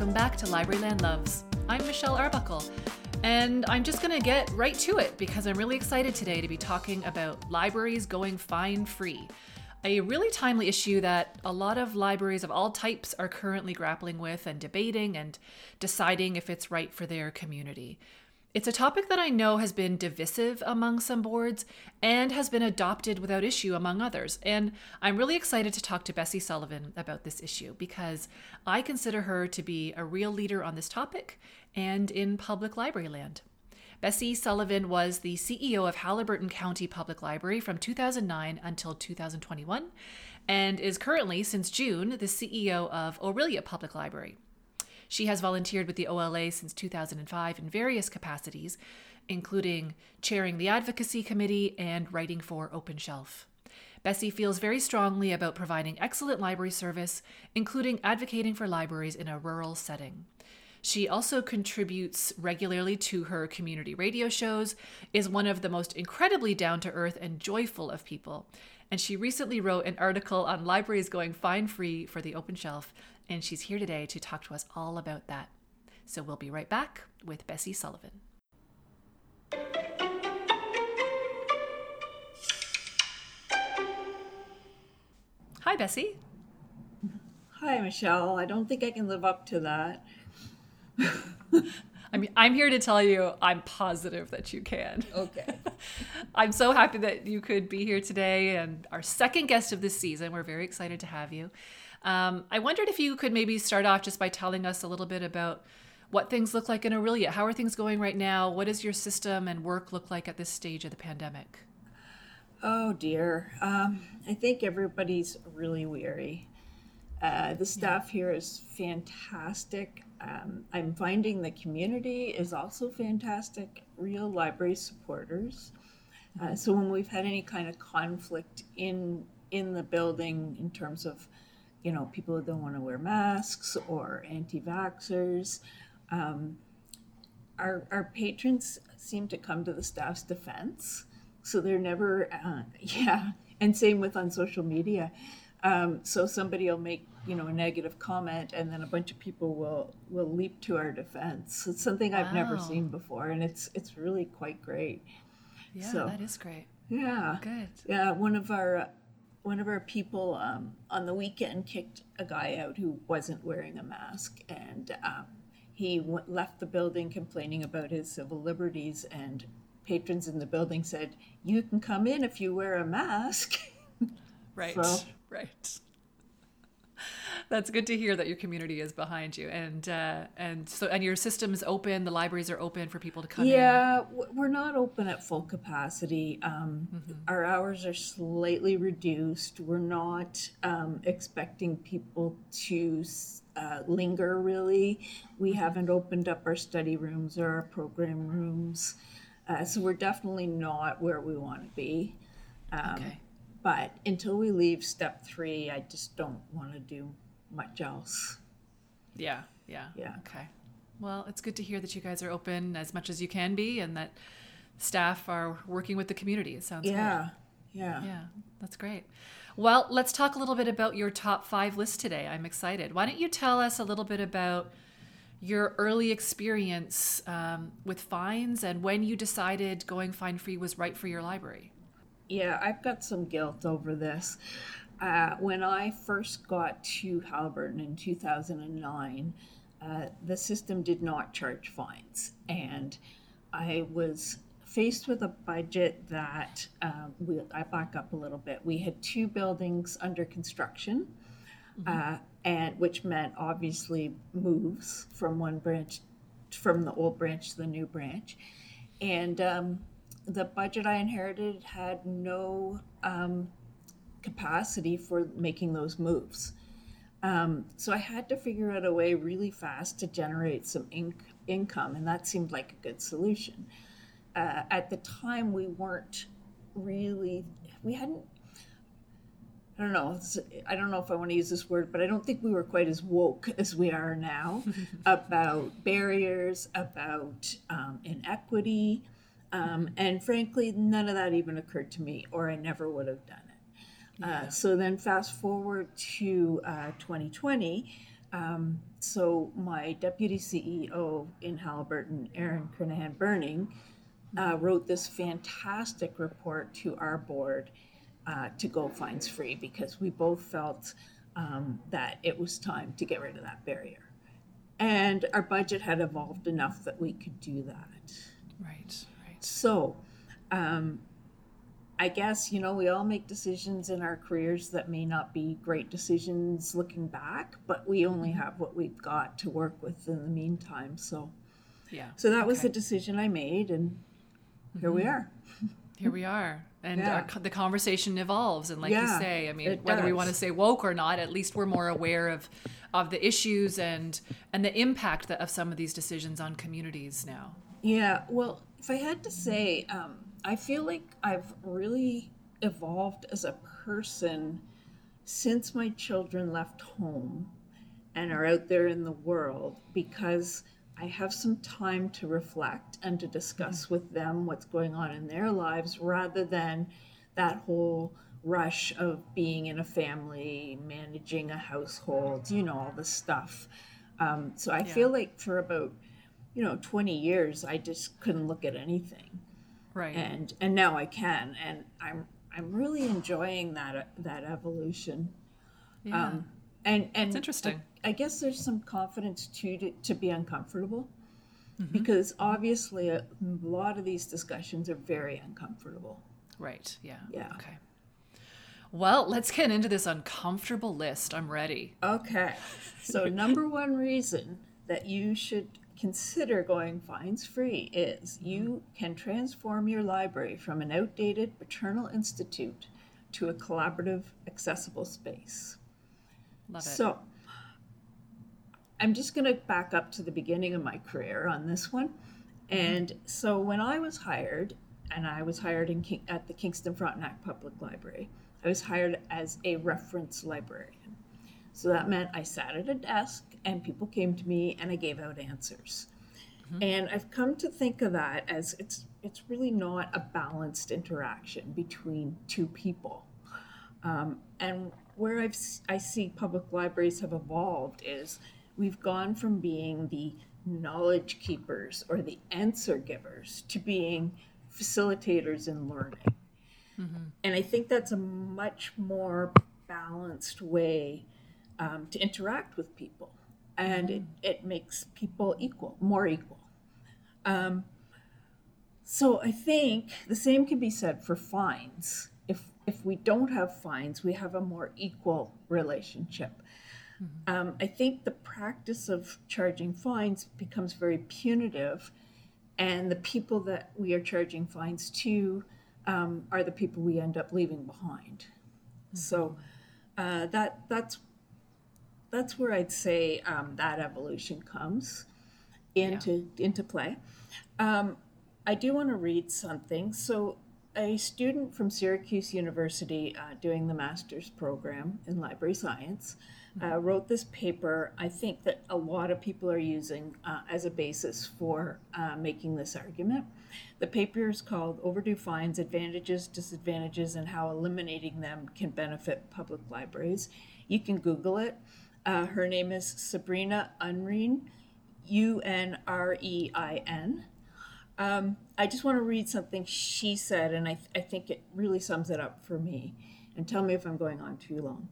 welcome back to Libraryland Loves. I'm Michelle Arbuckle, and I'm just going to get right to it because I'm really excited today to be talking about libraries going fine free. A really timely issue that a lot of libraries of all types are currently grappling with and debating and deciding if it's right for their community. It's a topic that I know has been divisive among some boards and has been adopted without issue among others. And I'm really excited to talk to Bessie Sullivan about this issue because I consider her to be a real leader on this topic and in public library land. Bessie Sullivan was the CEO of Haliburton County Public Library from 2009 until 2021 and is currently, since June, the CEO of Orillia Public Library. She has volunteered with the OLA since 2005 in various capacities, including chairing the advocacy committee and writing for Open Shelf. Bessie feels very strongly about providing excellent library service, including advocating for libraries in a rural setting. She also contributes regularly to her community radio shows, is one of the most incredibly down to earth and joyful of people. And she recently wrote an article on libraries going fine free for the open shelf and she's here today to talk to us all about that. So we'll be right back with Bessie Sullivan. Hi, Bessie. Hi, Michelle. I don't think I can live up to that. I mean, I'm here to tell you I'm positive that you can. Okay. I'm so happy that you could be here today and our second guest of this season. We're very excited to have you. Um, I wondered if you could maybe start off just by telling us a little bit about what things look like in Orillia. How are things going right now? What does your system and work look like at this stage of the pandemic? Oh dear. Um, I think everybody's really weary. Uh, the staff here is fantastic. Um, I'm finding the community is also fantastic, real library supporters. Uh, so when we've had any kind of conflict in in the building in terms of you know, people who don't want to wear masks or anti vaxxers. Um, our, our patrons seem to come to the staff's defense. So they're never, uh, yeah, and same with on social media. Um, so somebody will make you know a negative comment, and then a bunch of people will will leap to our defense. It's something wow. I've never seen before, and it's it's really quite great. Yeah, so, that is great. Yeah, good. Yeah, one of our one of our people um, on the weekend kicked a guy out who wasn't wearing a mask, and um, he w- left the building complaining about his civil liberties. And patrons in the building said, "You can come in if you wear a mask." Right. so, right that's good to hear that your community is behind you. And uh, and so and your system is open the libraries are open for people to come yeah, in. Yeah we're not open at full capacity. Um, mm-hmm. our hours are slightly reduced. We're not um, expecting people to uh, linger really. We mm-hmm. haven't opened up our study rooms or our program rooms. Uh, so we're definitely not where we want to be. Um, okay. but until we leave step three i just don't want to do much else. Yeah, yeah. Yeah. Okay. Well, it's good to hear that you guys are open as much as you can be and that staff are working with the community. It sounds yeah. Good. Yeah. Yeah. That's great. Well, let's talk a little bit about your top five list today. I'm excited. Why don't you tell us a little bit about your early experience um, with fines and when you decided going fine free was right for your library? Yeah, I've got some guilt over this. Uh, when I first got to Haliburton in 2009, uh, the system did not charge fines. And I was faced with a budget that uh, we, I back up a little bit. We had two buildings under construction, mm-hmm. Uh, and which meant obviously moves from one branch, from the old branch to the new branch. And um, the budget I inherited had no um, capacity for making those moves. Um, so I had to figure out a way really fast to generate some inc- income, and that seemed like a good solution. Uh, at the time, we weren't really, we hadn't, I don't know, I don't know if I want to use this word, but I don't think we were quite as woke as we are now about barriers, about um, inequity. Um, and frankly, none of that even occurred to me, or I never would have done it. Uh, so then, fast forward to uh, 2020, um, so my deputy CEO in Haliburton, Aaron Kernahan Burning, uh, wrote this fantastic report to our board uh, to go fines free because we both felt um, that it was time to get rid of that barrier. And our budget had evolved enough that we could do that. Right, right. So, um, I guess, you know, we all make decisions in our careers that may not be great decisions looking back, but we only have what we've got to work with in the meantime. So, Yeah. so that was the decision I made, and here we are. Here we are. And Yeah. our, the conversation evolves. And like you say, I mean, whether we want to say woke or not, at least we're more aware of, of the issues and, and the impact that, of some of these decisions on communities now. Yeah, well, if I had to say, um, I feel like I've really evolved as a person since my children left home and are out there in the world because I have some time to reflect and to discuss with them what's going on in their lives rather than that whole rush of being in a family, managing a household, you know, all this stuff. Um, so I feel like for about you know 20 years i just couldn't look at anything Right. and and now i can and i'm i'm really enjoying that that evolution yeah. um and and It's interesting. I, I guess there's some confidence too to, to be uncomfortable Mm-hmm. because obviously a lot of these discussions are very uncomfortable right. Yeah. Yeah. Okay. Well, let's get into this uncomfortable list. I'm ready. okay so number one reason that you should consider going fines free is you can transform your library from an outdated paternal institute to a collaborative accessible space. Love it. so i'm just going to back up to the beginning of my career on this one. Mm-hmm. And so when i was hired and i was hired in King, at the kingston frontenac public library i was hired as a reference librarian. So that meant I sat at a desk and people came to me and I gave out answers. And I've come to think of that as it's it's really not a balanced interaction between two people. Um, and where I've, I see public libraries have evolved is we've gone from being the knowledge keepers or the answer givers to being facilitators in learning. And I think that's a much more balanced way um, to interact with people. And it, it makes people equal, more equal. Um, so I think the same can be said for fines. If, if we don't have fines, we have a more equal relationship. Um, I think the practice of charging fines becomes very punitive, and the people that we are charging fines to um, are the people we end up leaving behind. So uh, that that's that's where I'd say um, that evolution comes into into play. Um, I do want to read something. So, a student from Syracuse University uh, doing the master's program in library science uh, wrote this paper. I think that a lot of people are using uh, as a basis for uh, making this argument. The paper is called Overdue Fines Advantages, Disadvantages, and How Eliminating Them Can Benefit Public Libraries. You can Google it. Uh, her name is Sabrina Unrein, U N R E I N. Um, I just want to read something she said, and I, I think it really sums it up for me. And tell me if I'm going on too long.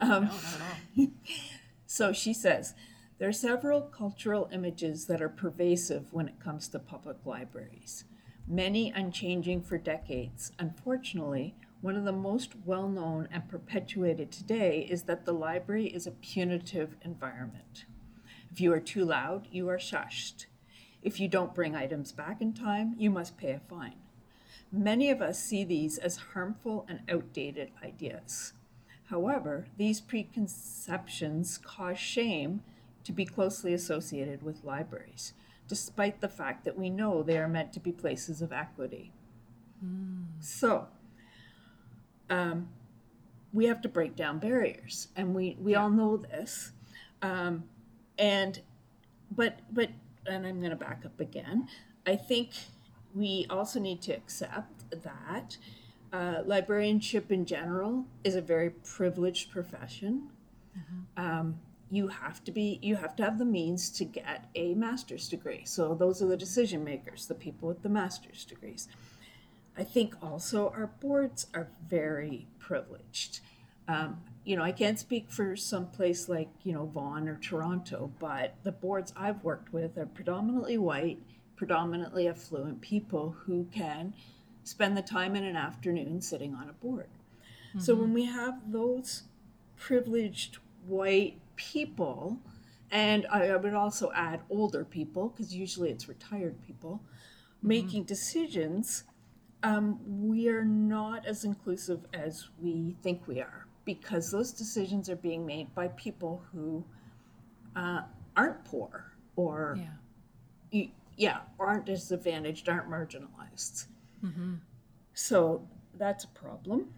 Um, No, not at all. so she says, there are several cultural images that are pervasive when it comes to public libraries, many unchanging for decades. Unfortunately, one of the most well known and perpetuated today is that the library is a punitive environment. If you are too loud, you are shushed. If you don't bring items back in time, you must pay a fine. Many of us see these as harmful and outdated ideas. However, these preconceptions cause shame to be closely associated with libraries, despite the fact that we know they are meant to be places of equity. Hmm. So, um, we have to break down barriers, and we, we all know this. Um, and but but and I'm going to back up again. I think we also need to accept that uh, librarianship in general is a very privileged profession. Um, you have to be you have to have the means to get a master's degree so those are the decision makers the people with the master's degrees i think also our boards are very privileged um, you know i can't speak for some place like you know vaughan or toronto but the boards i've worked with are predominantly white predominantly affluent people who can spend the time in an afternoon sitting on a board mm-hmm. so when we have those privileged white people, and I, I would also add older people, because usually it's retired people, mm-hmm. making decisions, um, we are not as inclusive as we think we are because those decisions are being made by people who uh, aren't poor or yeah. yeah aren't disadvantaged aren't marginalized mm-hmm. so that's a problem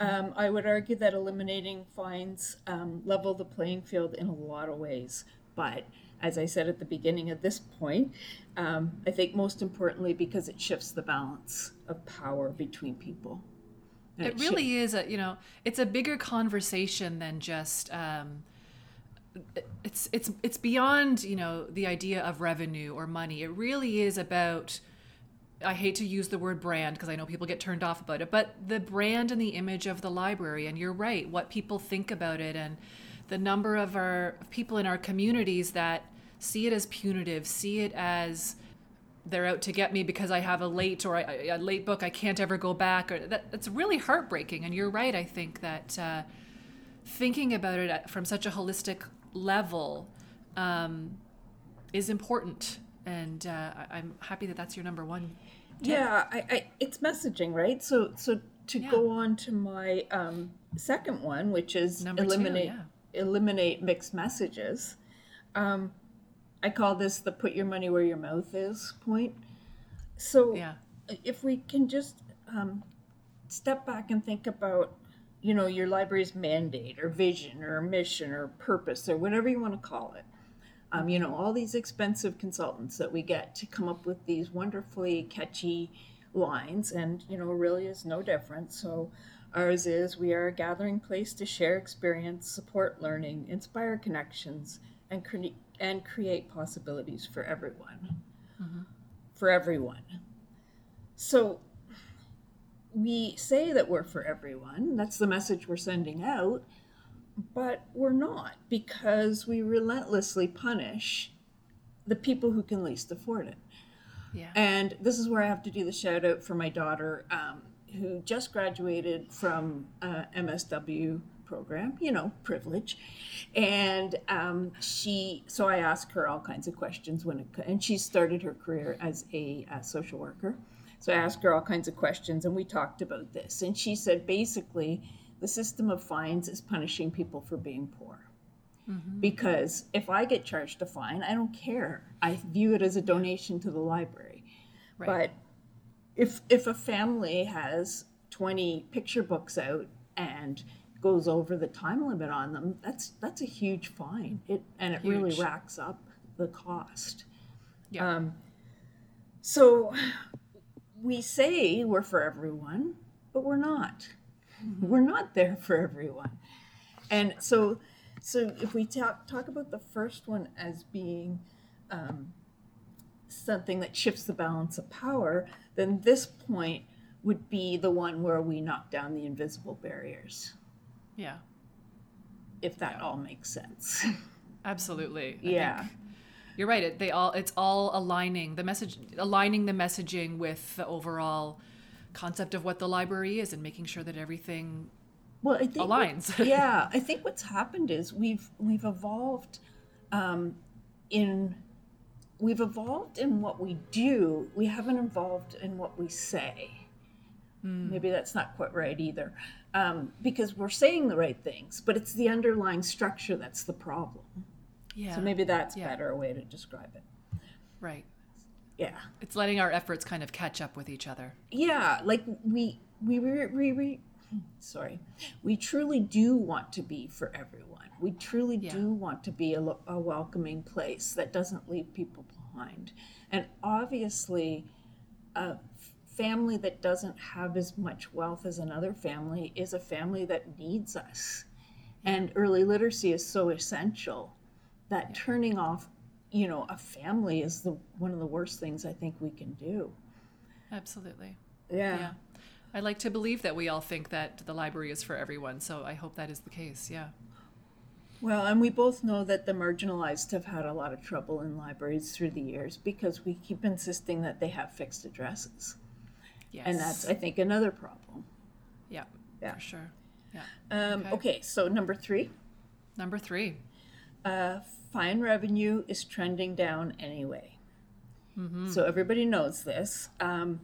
um, I would argue that eliminating fines um, level the playing field in a lot of ways. But as I said at the beginning at this point, um, I think most importantly because it shifts the balance of power between people. it, it really is a you know it's a bigger conversation than just. Um, it's it's it's beyond you know the idea of revenue or money. It really is about I hate to use the word brand because I know people get turned off about it, but the brand and the image of the library. And you're right, what people think about it and the number of our people in our communities that see it as punitive, see it as they're out to get me because I have a late or a, a late book I can't ever go back. Or that, that's really heartbreaking. And you're right. I think that uh, thinking about it from such a holistic level um, is important and uh, I, am happy that that's your number one. Tip. Yeah, I, I, it's messaging, right? So, so to yeah. go on to my um, second one, which is number eliminate two, yeah. Eliminate mixed messages. Um, I call this the put your money where your mouth is point. So, yeah. if we can just um, step back and think about you know your library's mandate or vision or mission or purpose or whatever you want to call it um, you know, all these expensive consultants that we get to come up with these wonderfully catchy lines, and you know, really is no different. So, ours is we are a gathering place to share experience, support learning, inspire connections, and cre- and create possibilities for everyone. Mm-hmm. For everyone. So, we say that we're for everyone. That's the message we're sending out but we're not because we relentlessly punish the people who can least afford it. Yeah. And this is where I have to do the shout out for my daughter, um, who just graduated from uh, MSW program, you know, privilege. And um, she, so I asked her all kinds of questions when it, and she started her career as a, a social worker. So I asked her all kinds of questions and we talked about this. And she said basically, the system of fines is punishing people for being poor. Mm-hmm. Because if I get charged a fine, I don't care. I view it as a donation to the library. Right. But if if a family has 20 picture books out and goes over the time limit on them, that's that's a huge fine. It and it huge. really racks up the cost. Yeah. Um, so we say we're for everyone, but we're not. we're not there for everyone. And so, so if we talk, talk about the first one as being um, something that shifts the balance of power, then this point would be the one where we knock down the invisible barriers. Yeah. If that yeah. all makes sense. Absolutely. I yeah. You're right. It, they all it's all aligning the message, aligning the messaging with the overall concept of what the library is and making sure that everything well, I think aligns. What, yeah, I think what's happened is we've we've evolved um, in we've evolved in what we do. We haven't evolved in what we say. Mm. Maybe that's not quite right either, um, because we're saying the right things, but it's the underlying structure that's the problem. Yeah. So maybe that's yeah. better way to describe it. Right yeah it's letting our efforts kind of catch up with each other yeah like we we we, we, we sorry we truly do want to be for everyone we truly yeah. do want to be a, a welcoming place that doesn't leave people behind and obviously a family that doesn't have as much wealth as another family is a family that needs us And early literacy is so essential that turning off, you know, a family is the one of the worst things I think we can do. Absolutely. Yeah. Yeah. I like to believe that we all think that the library is for everyone, so I hope that is the case. Yeah. Well, and we both know that the marginalized have had a lot of trouble in libraries through the years because we keep insisting that they have fixed addresses. Yes. And that's, I think, another problem. yeah, Yeah. for sure. Yeah. Um, Okay. okay. so number three, Number three. uh, fine revenue is trending down anyway. So everybody knows this. Um,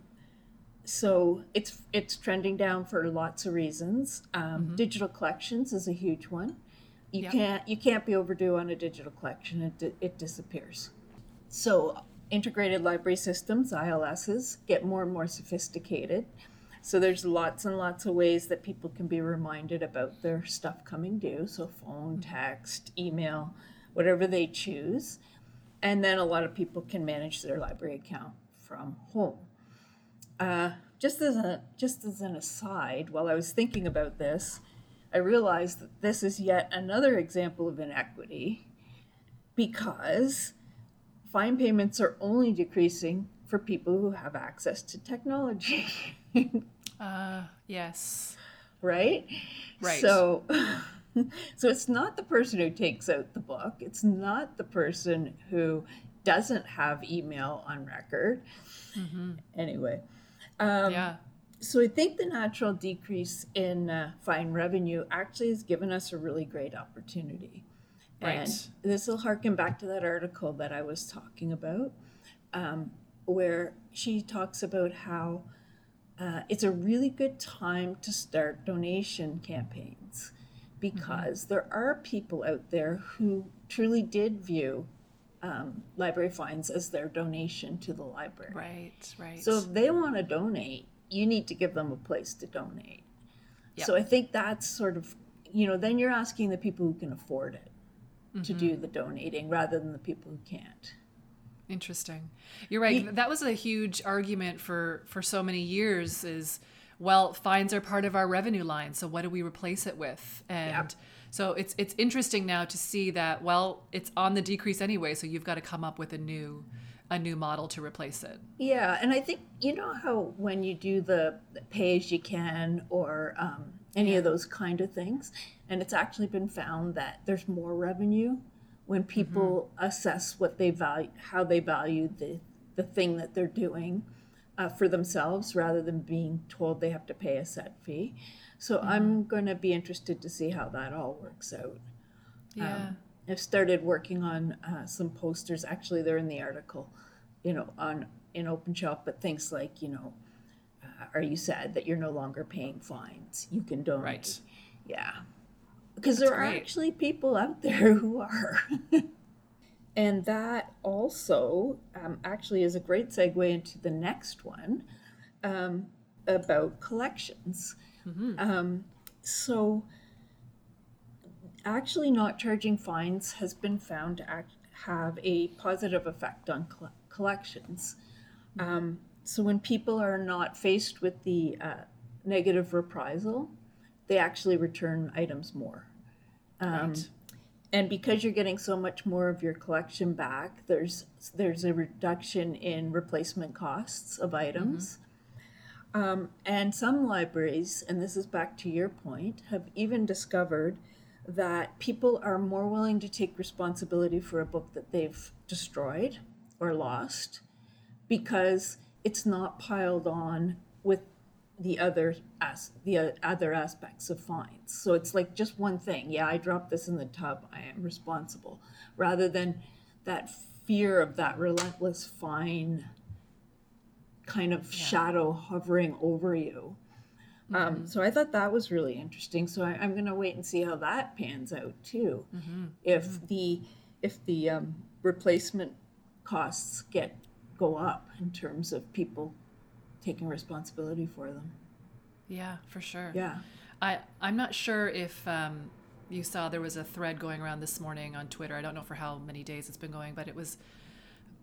so it's it's trending down for lots of reasons. Um, Digital collections is a huge one. You Yep. can't you can't be overdue on a digital collection; it di- it disappears. So integrated library systems (ILSs) get more and more sophisticated. So there's lots and lots of ways that people can be reminded about their stuff coming due. So phone, text, email, whatever they choose. And then a lot of people can manage their library account from home. Uh, just as a just as an aside, while I was thinking about this, I realized that this is yet another example of inequity because fine payments are only decreasing for people who have access to technology. Uh, yes. right? Right. So so it's not the person who takes out the book. It's not the person who doesn't have email on record. Anyway, um, yeah. So I think the natural decrease in uh, fine revenue actually has given us a really great opportunity. Right. And this will harken back to that article that I was talking about, um, where she talks about how uh, it's a really good time to start donation campaigns because there are people out there who truly did view um, library fines as their donation to the library. Right. Right. So if they want to donate, you need to give them a place to donate. Yeah. So I think that's sort of, you know, then you're asking the people who can afford it to mm-hmm. do the donating rather than the people who can't. Interesting. You're right. That was a huge argument for for so many years. Is well, fines are part of our revenue line. So what do we replace it with? And so it's it's interesting now to see that well, it's on the decrease anyway. So you've got to come up with a new a new model to replace it. Yeah, and I think you know how when you do the, pay as you can or um, any of those kind of things, and it's actually been found that there's more revenue when people assess what they value, how they value the the thing that they're doing uh, for themselves, rather than being told they have to pay a set fee. So I'm going to be interested to see how that all works out. Yeah. I've started working on uh, some posters. Actually, they're in the article, you know, on in Open Shelf. But things like, you know, uh, are you sad that you're no longer paying fines? You can donate. Right. Yeah, because there are great. actually people out there who are. and that also um, actually is a great segue into the next one um, about collections. Um, so actually not charging fines has been found to act, have a positive effect on coll- collections. Um, so when people are not faced with the uh, negative reprisal, they actually return items more. Um, right. And because you're getting so much more of your collection back, there's there's a reduction in replacement costs of items. Um, and some libraries, and this is back to your point, have even discovered that people are more willing to take responsibility for a book that they've destroyed or lost because it's not piled on with the other as the other aspects of fines. So it's like just one thing. Yeah, I dropped this in the tub. I am responsible, rather than that fear of that relentless fine kind of shadow hovering over you. Um, so I thought that was really interesting. So I, I'm going to wait and see how that pans out too. If the if the um, replacement costs get go up in terms of people taking responsibility for them. Yeah, for sure. Yeah. I I'm not sure if um, you saw there was a thread going around this morning on Twitter. I don't know for how many days it's been going, but it was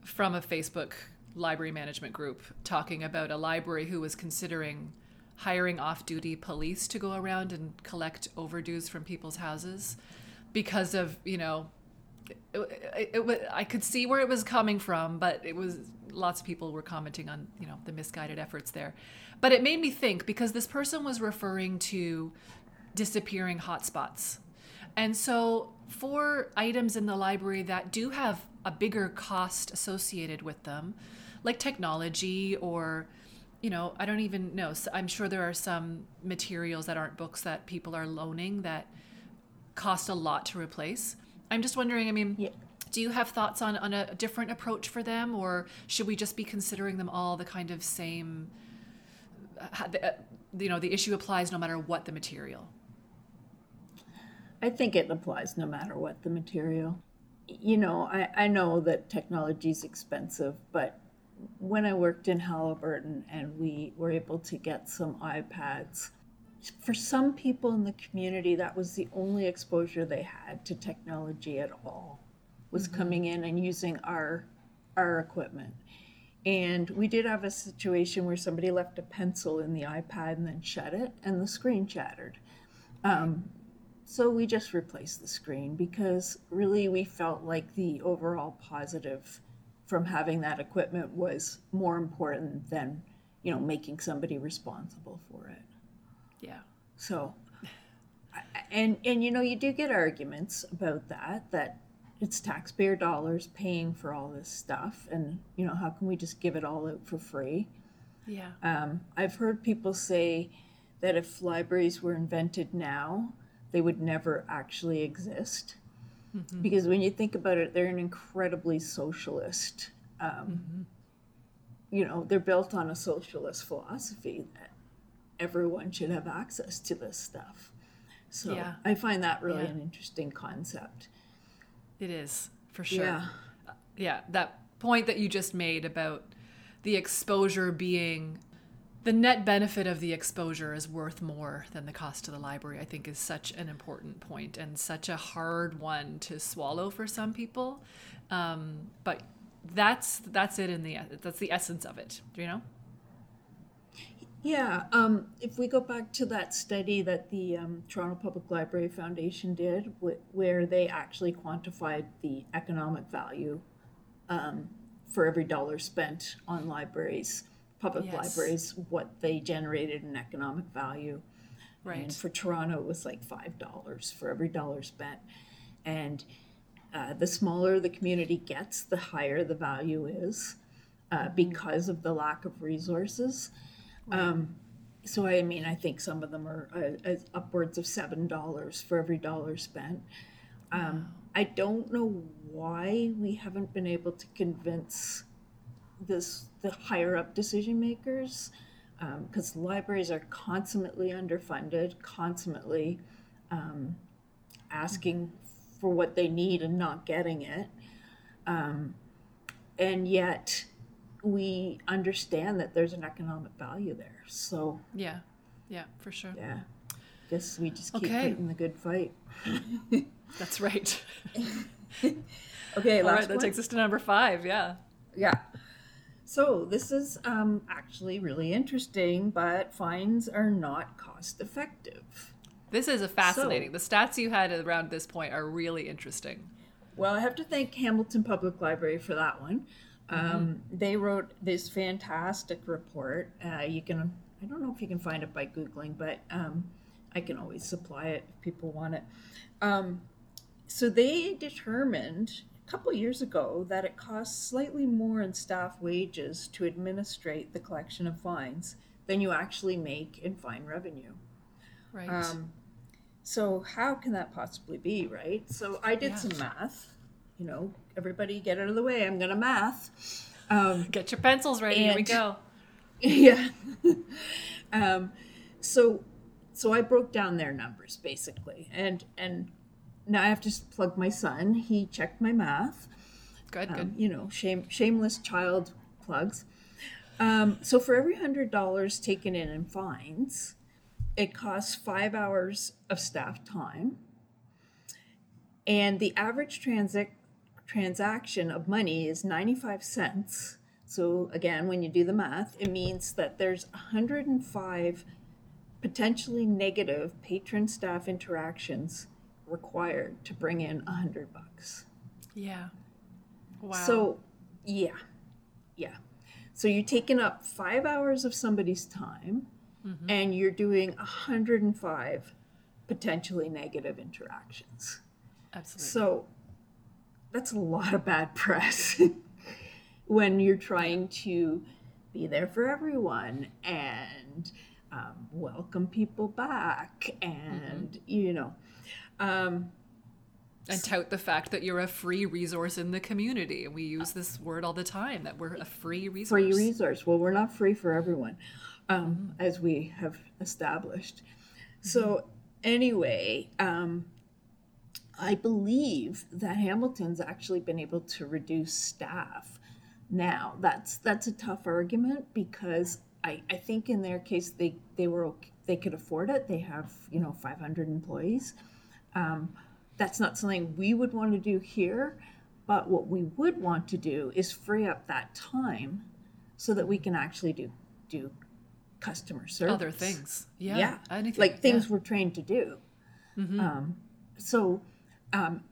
from a Facebook library management group talking about a library who was considering hiring off-duty police to go around and collect overdues from people's houses because of you know it, it, it, I could see where it was coming from, but it was lots of people were commenting on you know the misguided efforts there. But it made me think because this person was referring to disappearing hotspots, and so for items in the library that do have a bigger cost associated with them, like technology or you know I don't even know. I'm sure there are some materials that aren't books that people are loaning that cost a lot to replace I'm just wondering, I mean, yeah. do you have thoughts on, on a different approach for them, or should we just be considering them all the kind of same? Uh, you know, the issue applies no matter what the material. I think it applies no matter what the material. You know, I, I know that technology is expensive, but when I worked in Haliburton and we were able to get some iPads for some people in the community, that was the only exposure they had to technology at all, was mm-hmm. coming in and using our our equipment. And we did have a situation where somebody left a pencil in the iPad and then shut it, and the screen shattered. Um, so we just replaced the screen because really we felt like the overall positive from having that equipment was more important than you know making somebody responsible for it. Yeah. So, and and you know you do get arguments about that that it's taxpayer dollars paying for all this stuff, and you know how can we just give it all out for free? Yeah. Um, I've heard people say that if libraries were invented now, they would never actually exist. Mm-hmm. Because when you think about it, they're an incredibly socialist. Um, mm-hmm. You know, they're built on a socialist philosophy that everyone should have access to this stuff. So yeah. I find that really yeah. an interesting concept. It is, for sure. Yeah. Uh, yeah, that point that you just made about the exposure being the net benefit of the exposure is worth more than the cost to the library, I think is such an important point and such a hard one to swallow for some people. Um, but that's that's it in the that's the essence of it, Do you know? Yeah, um, if we go back to that study that the um, Toronto Public Library Foundation did, wh- where they actually quantified the economic value um, for every dollar spent on libraries, public yes. libraries, what they generated in economic value. Right. And for Toronto, it was like $5 for every dollar spent. And uh, the smaller the community gets, the higher the value is uh, mm-hmm. because of the lack of resources. Um, so I mean, I think some of them are uh, upwards of seven dollars for every dollar spent. Um, I don't know why we haven't been able to convince this the higher up decision makers, because um, libraries are consummately underfunded, consummately um, asking for what they need and not getting it, um, and yet we understand that there's an economic value there. So yeah, yeah, for sure. Yeah, guess we just keep okay. fighting the good fight. That's right. okay, all right. That takes us to number five. Yeah. Yeah. So this is um, actually really interesting, but fines are not cost effective. This is a fascinating. So, the stats you had around this point are really interesting. Well, I have to thank Hamilton Public Library for that one. Mm-hmm. Um, they wrote this fantastic report. Uh, you can, I don't know if you can find it by Googling, but um, I can always supply it if people want it. Um, so they determined couple years ago that it costs slightly more in staff wages to administrate the collection of fines than you actually make in fine revenue. Right. Um, so how can that possibly be, right? So I did yeah. some math you know, everybody get out of the way. I'm going to math. Um, get your pencils ready. And, Here we go. Yeah. um, so, so I broke down their numbers basically, and and now I have to plug my son. He checked my math. Good, um, good. You know, shame, shameless child plugs. Um, so for every hundred dollars taken in in fines, it costs five hours of staff time, and the average transit transaction of money is 95 cents. So again, when you do the math, it means that there's 105 potentially negative patron staff interactions required to bring in a hundred bucks. Yeah. Wow. So, yeah, yeah. So you're taking up five hours of somebody's time, Mm-hmm. and you're doing a 105 potentially negative interactions. absolutely. So that's a lot of bad press when you're trying to be there for everyone and um, welcome people back and Mm-hmm. you know um, and tout the fact that you're a free resource in the community. And we use this word all the time that we're a free resource. free resource. Well, we're not free for everyone, um, as we have established. So, anyway, um, I believe that Hamilton's actually been able to reduce staff. Now, that's that's a tough argument because I, I think in their case they they were okay, they could afford it. They have you know 500 employees. Um, that's not something we would want to do here. But what we would want to do is free up that time so that we can actually do do customer service. Other things. Yeah. Yeah. Anything. Like things yeah. Mm-hmm. we're trained to do. Um, so, um,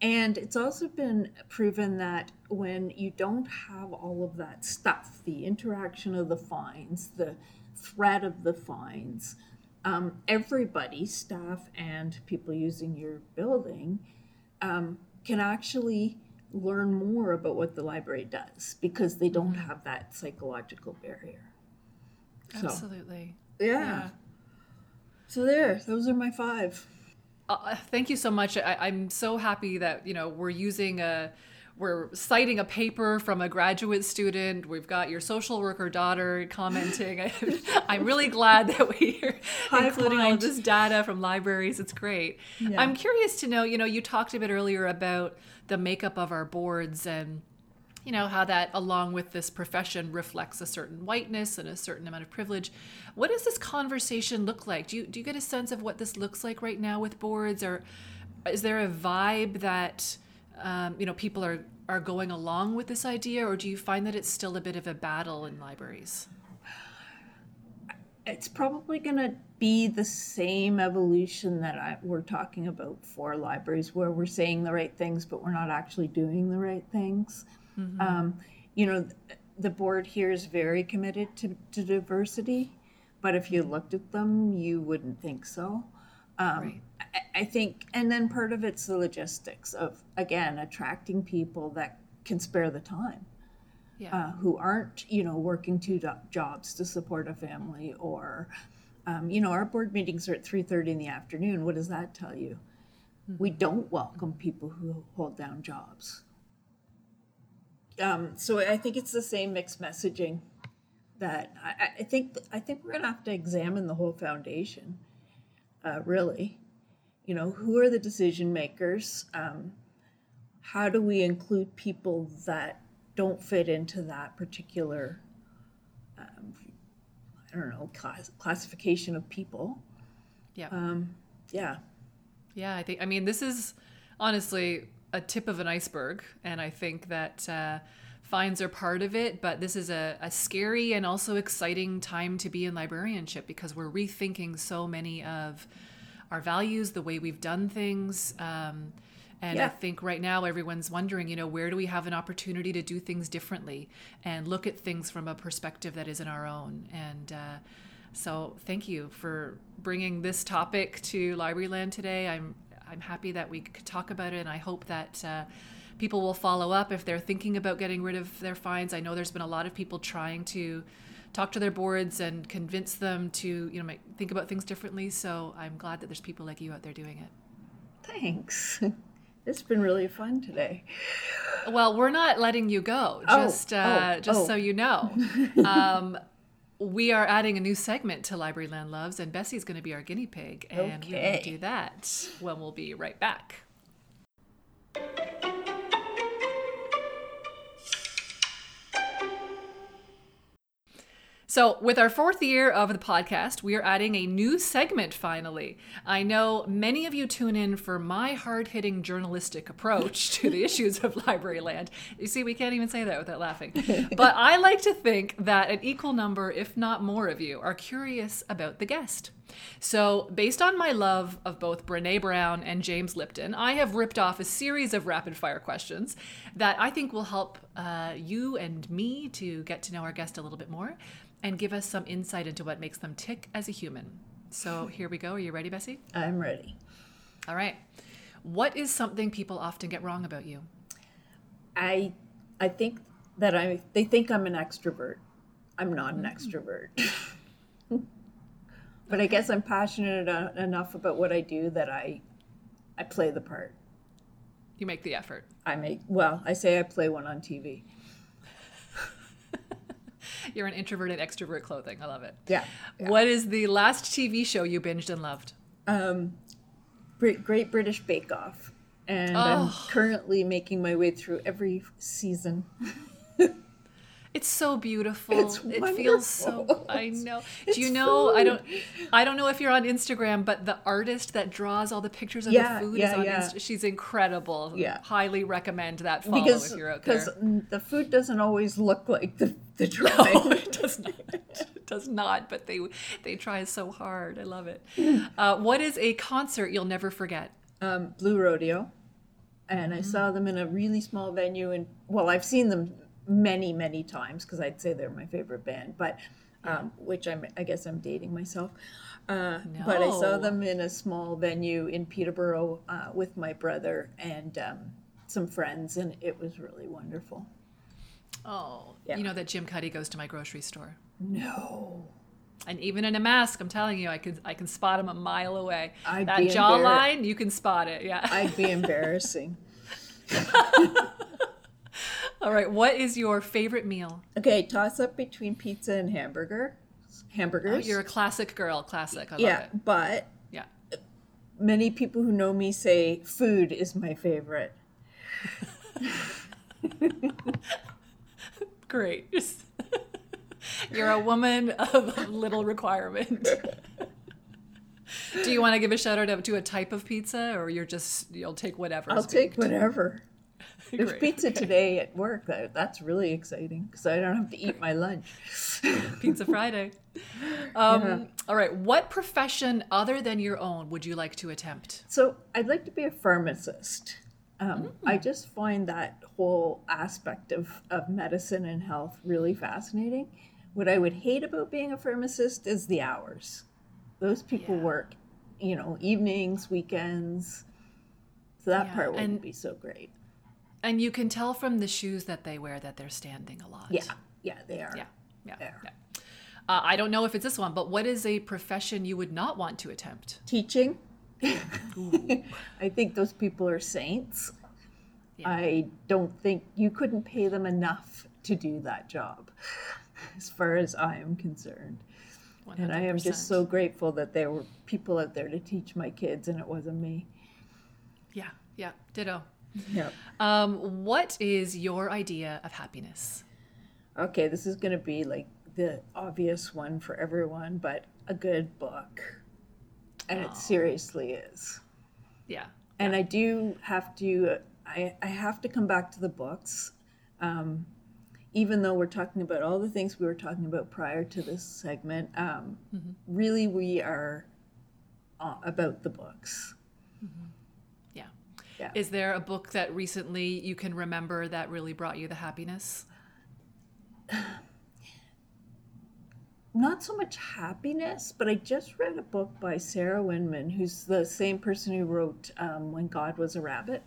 and it's also been proven that when you don't have all of that stuff, the interaction of the fines, the threat of the fines, um, everybody, staff and people using your building, um, can actually learn more about what the library does because they don't Mm-hmm. have that psychological barrier. So, Absolutely. yeah. Yeah. So there, those are my five. Uh, thank you so much. I, I'm so happy that you know we're using a we're citing a paper from a graduate student. We've got your social worker daughter commenting. I'm really glad that we're High including all of this data from libraries. It's great. Yeah. I'm curious to know. You know, you talked a bit earlier about the makeup of our boards and you know how that along with this profession reflects a certain whiteness and a certain amount of privilege what does this conversation look like do you do you get a sense of what this looks like right now with boards or is there a vibe that um, you know people are are going along with this idea or do you find that it's still a bit of a battle in libraries it's probably going to be the same evolution that I, we're talking about for libraries, where we're saying the right things, but we're not actually doing the right things. Um, you know, the board here is very committed to, to diversity, but if you looked at them, you wouldn't think so. Um, Right. I, I think, and then part of it's the logistics of, again, attracting people that can spare the time yeah uh, who aren't, you know, working two do- jobs to support a family, or, um, you know, our board meetings are at three thirty in the afternoon. What does that tell you? We don't welcome people who hold down jobs. Um, so I think it's the same mixed messaging that I, I- I think I think we're gonna have to examine the whole foundation. Uh, really, you know, who are the decision makers? Um, how do we include people that don't fit into that particular um, i don't know class, classification of people yeah um, yeah Yeah, I think, I mean, this is honestly a tip of an iceberg. And I think that uh, fines are part of it, but this is a, a scary and also exciting time to be in librarianship because we're rethinking so many of our values, the way we've done things. Um, and I think right now everyone's wondering, you know, where do we have an opportunity to do things differently and look at things from a perspective that isn't our own? And uh, so, thank you for bringing this topic to Libraryland today. I'm I'm happy that we could talk about it, and I hope that uh, people will follow up if they're thinking about getting rid of their fines. I know there's been a lot of people trying to talk to their boards and convince them to, you know, make, think about things differently. So I'm glad that there's people like you out there doing it. thanks it's been really fun today Well, we're not letting you go. Oh, Just, uh, oh, just oh. so you know, Um, we are adding a new segment to Libraryland Loves, and Bessie's going to be our guinea pig, and we're going to do that when we'll be right back. So, with our fourth year of the podcast, we are adding a new segment finally. I know many of you tune in for my hard hitting journalistic approach to the issues of library land. You see, we can't even say that without laughing. But I like to think that an equal number, if not more, of you are curious about the guest. So, based on my love of both Brene Brown and James Lipton, I have ripped off a series of rapid fire questions that I think will help uh, you and me to get to know our guest a little bit more and give us some insight into what makes them tick as a human. So, here we go. Are you ready, Bessie? I'm ready. All right. What is something people often get wrong about you? I I think that I they think I'm an extrovert. I'm not an extrovert. but I guess I'm passionate enough about what I do that I I play the part. You make the effort. I make well, I say I play one on TV. You're an introverted extrovert clothing. I love it. Yeah. What is the last TV show you binged and loved? Um Great, British Bake Off. And I'm Oh. currently making my way through every season. It's so beautiful. It's it feels so. I know. It's Do you know I don't I don't know if you're on Instagram, but the artist that draws all the pictures of Yeah, the food yeah, is on yeah. Insta. She's incredible. Yeah. Highly recommend that follow because if you're out there. because the food doesn't always look like the the No, drawing. it does not. It does not, but they they try so hard. I love it. Uh, what is a concert you'll never forget? um, Blue Rodeo, and I saw them in a really small venue. And well, I've seen them many, many times because I'd say they're my favorite band. But um, which I'm, I guess I'm dating myself. Uh, But I saw them in a small venue in Peterborough uh, with my brother and um, some friends, and it was really wonderful. Oh, Yeah. you know that Jim Cuddy goes to my grocery store. No, And even in a mask, I'm telling you, I can I can spot him a mile away. I'd that jawline, you can spot it. Yeah. I'd be embarrassing. All right. What is your favorite meal? Okay, toss up between pizza and hamburger. Oh, Hamburgers. you're a classic girl. Classic. I love yeah, but Yeah. many people who know me say food is my favorite. Great. you're a woman of little requirement. Do you want to give a shout out to a type of pizza, or you're just you'll take whatever? I'll take whatever. There's Great. pizza today at work. That's really exciting because I don't have to eat my lunch. Pizza Friday. Um, All right. What profession other than your own would you like to attempt? So I'd like to be a pharmacist. Um, I just find that whole aspect of, of medicine and health really fascinating. What I would hate about being a pharmacist is the hours. Those people Yeah. work, you know, evenings, weekends. So that Yeah, part wouldn't and- be so great. And you can tell from the shoes that they wear that they're standing a lot. Yeah, yeah, they are. Yeah. Yeah. There. yeah. Uh, I don't know if it's this one, but what is a profession you would not want to attempt? Teaching. I think those people are saints. Yeah. I don't think you couldn't pay them enough to do that job, as far as I am concerned. 100%. And I am just so grateful that there were people out there to teach my kids and it wasn't me. Yeah. Yeah. Ditto. Yeah. Um, what is your idea of happiness? Okay, this is going to be like the obvious one for everyone, but a good book. And it seriously is. Yeah. and I do have to I, I have to come back to the books um, even though we're talking about all the things we were talking about prior to this segment um, really we are uh, about the books Yeah. Yeah. Is there a book that recently you can remember that really brought you the happiness? not so much happiness but i just read a book by sarah winman who's the same person who wrote um, when god was a rabbit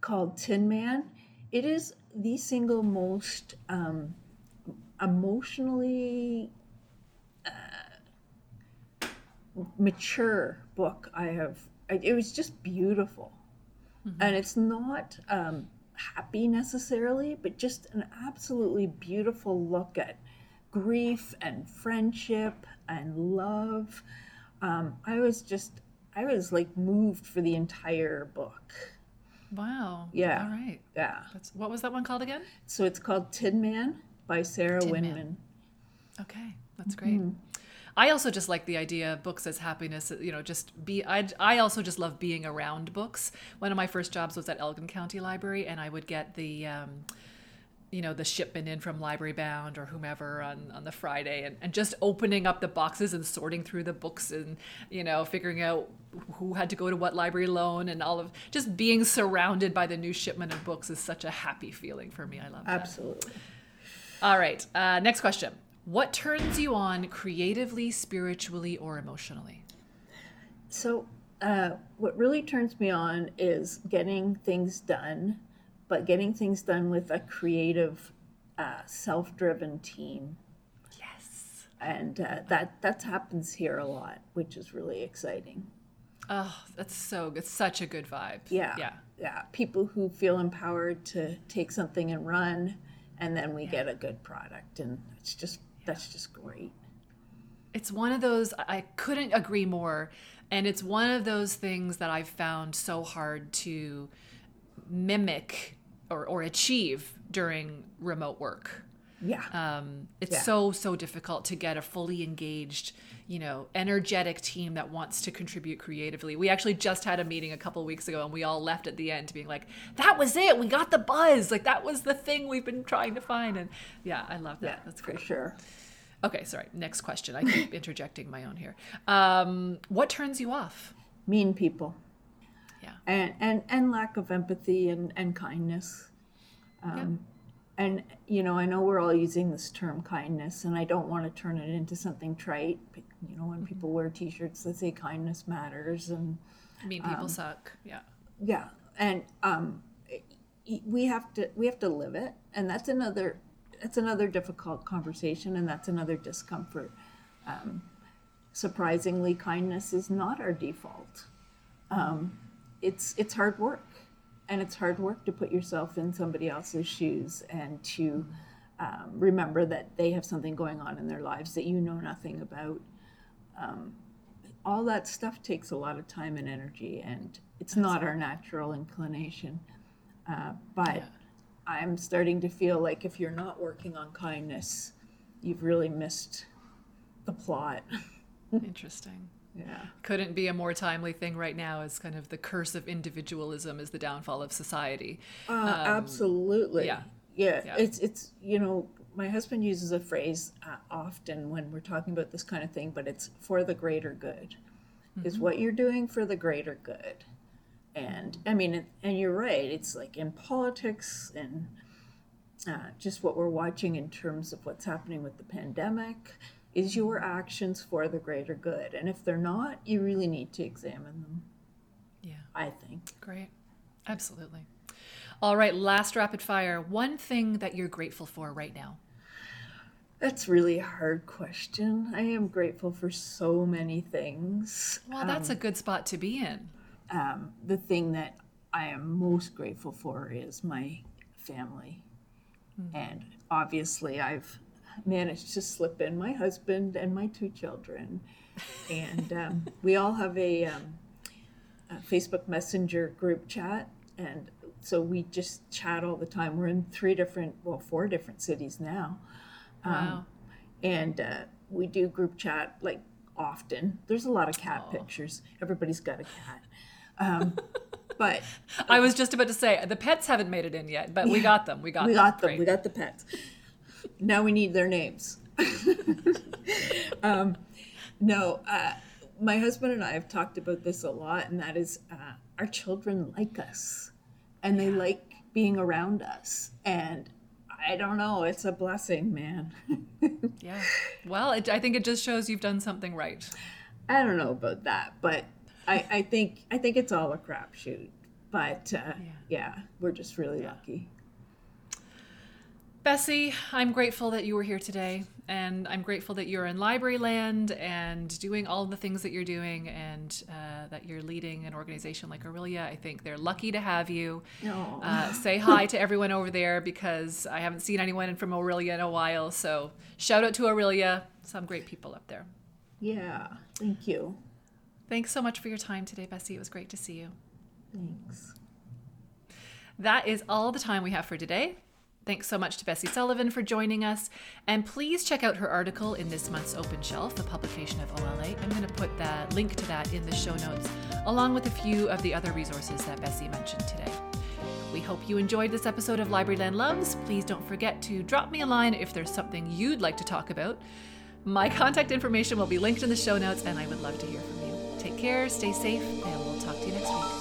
called tin man it is the single most um, emotionally uh, mature book i have it was just beautiful and it's not um, happy necessarily but just an absolutely beautiful look at grief and friendship and love um, i was just i was like moved for the entire book Wow. Yeah. All right. yeah That's what was that one called again? so it's called tin man by sarah Tin winman Man. Okay. That's great. I also just like the idea of books as happiness. You know, just be. I I also just love being around books. One of my first jobs was at Elgin County Library, and I would get the. Um, you know the shipment in from library bound or whomever on, on the friday and, and just opening up the boxes and sorting through the books and you know figuring out who had to go to what library loan and all of just being surrounded by the new shipment of books is such a happy feeling for me i love that Absolutely. all right uh, next question what turns you on creatively spiritually or emotionally So, uh, what really turns me on is getting things done, but getting things done with a creative, uh, self-driven team, yes and uh, that that happens here a lot, which is really exciting. oh that's so good. such a good vibe Yeah, yeah yeah. People who feel empowered to take something and run, and then we get a good product, and it's just that's just great. it's one of those i couldn't agree more. And it's one of those things that i've found so hard to mimic or, or achieve during remote work. Yeah, um, it's Yeah. so so difficult to get a fully engaged you know energetic team that wants to contribute creatively. We actually just had a meeting a couple weeks ago and we all left at the end being like that was it. We got the buzz. Like that was the thing we've been trying to find. And yeah i love that. Yeah, that's for great. sure. Okay, sorry. Next question. I keep interjecting my own here. Um, what turns you off? Mean people. Yeah. and and and lack of empathy and and kindness um, and you know i know we're all using this term kindness and i don't want to turn it into something trite you know when people wear t-shirts that say kindness matters and mean, people suck. Yeah. yeah and um we have to we have to live it and that's another that's another difficult conversation and that's another discomfort. Um, surprisingly kindness is not our default. Um, it's it's hard work and it's hard work to put yourself in somebody else's shoes and to um, remember that they have something going on in their lives that you know nothing about. Um, all that stuff takes a lot of time and energy and it's not our natural inclination. Uh, but Yeah. I'm starting to feel like if you're not working on kindness you've really missed the plot Interesting. yeah Couldn't be a more timely thing right now as kind of the curse of individualism is the downfall of society. Uh, absolutely. yeah. yeah. Yeah. It's it's you know my husband uses a phrase uh, often when we're talking about this kind of thing, but it's for the greater good. Is what you're doing for the greater good, and I mean, and you're right. It's like in politics and uh, just what we're watching in terms of what's happening with the pandemic. Is your actions for the greater good? And if they're not, you really need to examine them. Yeah. I think. Great. Absolutely. All right. Last rapid fire. One thing that you're grateful for right now. That's really a hard question. I am grateful for so many things. Well, that's a good spot to be in. Um, the thing that I am most grateful for is my family. And obviously, I've managed to slip in my husband and my two children. And um, we all have a, um, a Facebook Messenger group chat. And so we just chat all the time. We're in three different, well, four different cities now. Wow. and uh, we do group chat like often. There's a lot of cat Aw. pictures. Everybody's got a cat, um, but I was just about to say the pets haven't made it in yet, but we got them. We got we them. got them. Great. We got the pets. Now we need their names. um, no, uh, my husband and I have talked about this a lot, and that is uh, our children like us, and they like being around us, and. I don't know. It's a blessing, man. Yeah. Well, it, I think it just shows you've done something right. I don't know about that, but I, I think I think it's all a crapshoot. But uh, yeah. we're just really lucky. Bessie, I'm grateful that you were here today, and I'm grateful that you're in library land and doing all the things that you're doing, and uh, that you're leading an organization like Aurelia. I think they're lucky to have you. Uh, say hi to everyone over there because I haven't seen anyone from Aurelia in a while. So shout out to Aurelia, some great people up there. Yeah, thank you. Thanks so much for your time today, Bessie. It was great to see you. Thanks. That is all the time we have for today. Thanks so much to Bessie Sullivan for joining us. And please check out her article in this month's Open Shelf, a publication of OLA. I'm going to put the link to that in the show notes, along with a few of the other resources that Bessie mentioned today. We hope you enjoyed this episode of Libraryland Loves. Please don't forget to drop me a line if there's something you'd like to talk about. My contact information will be linked in the show notes, and I would love to hear from you. Take care, stay safe, and we'll talk to you next week.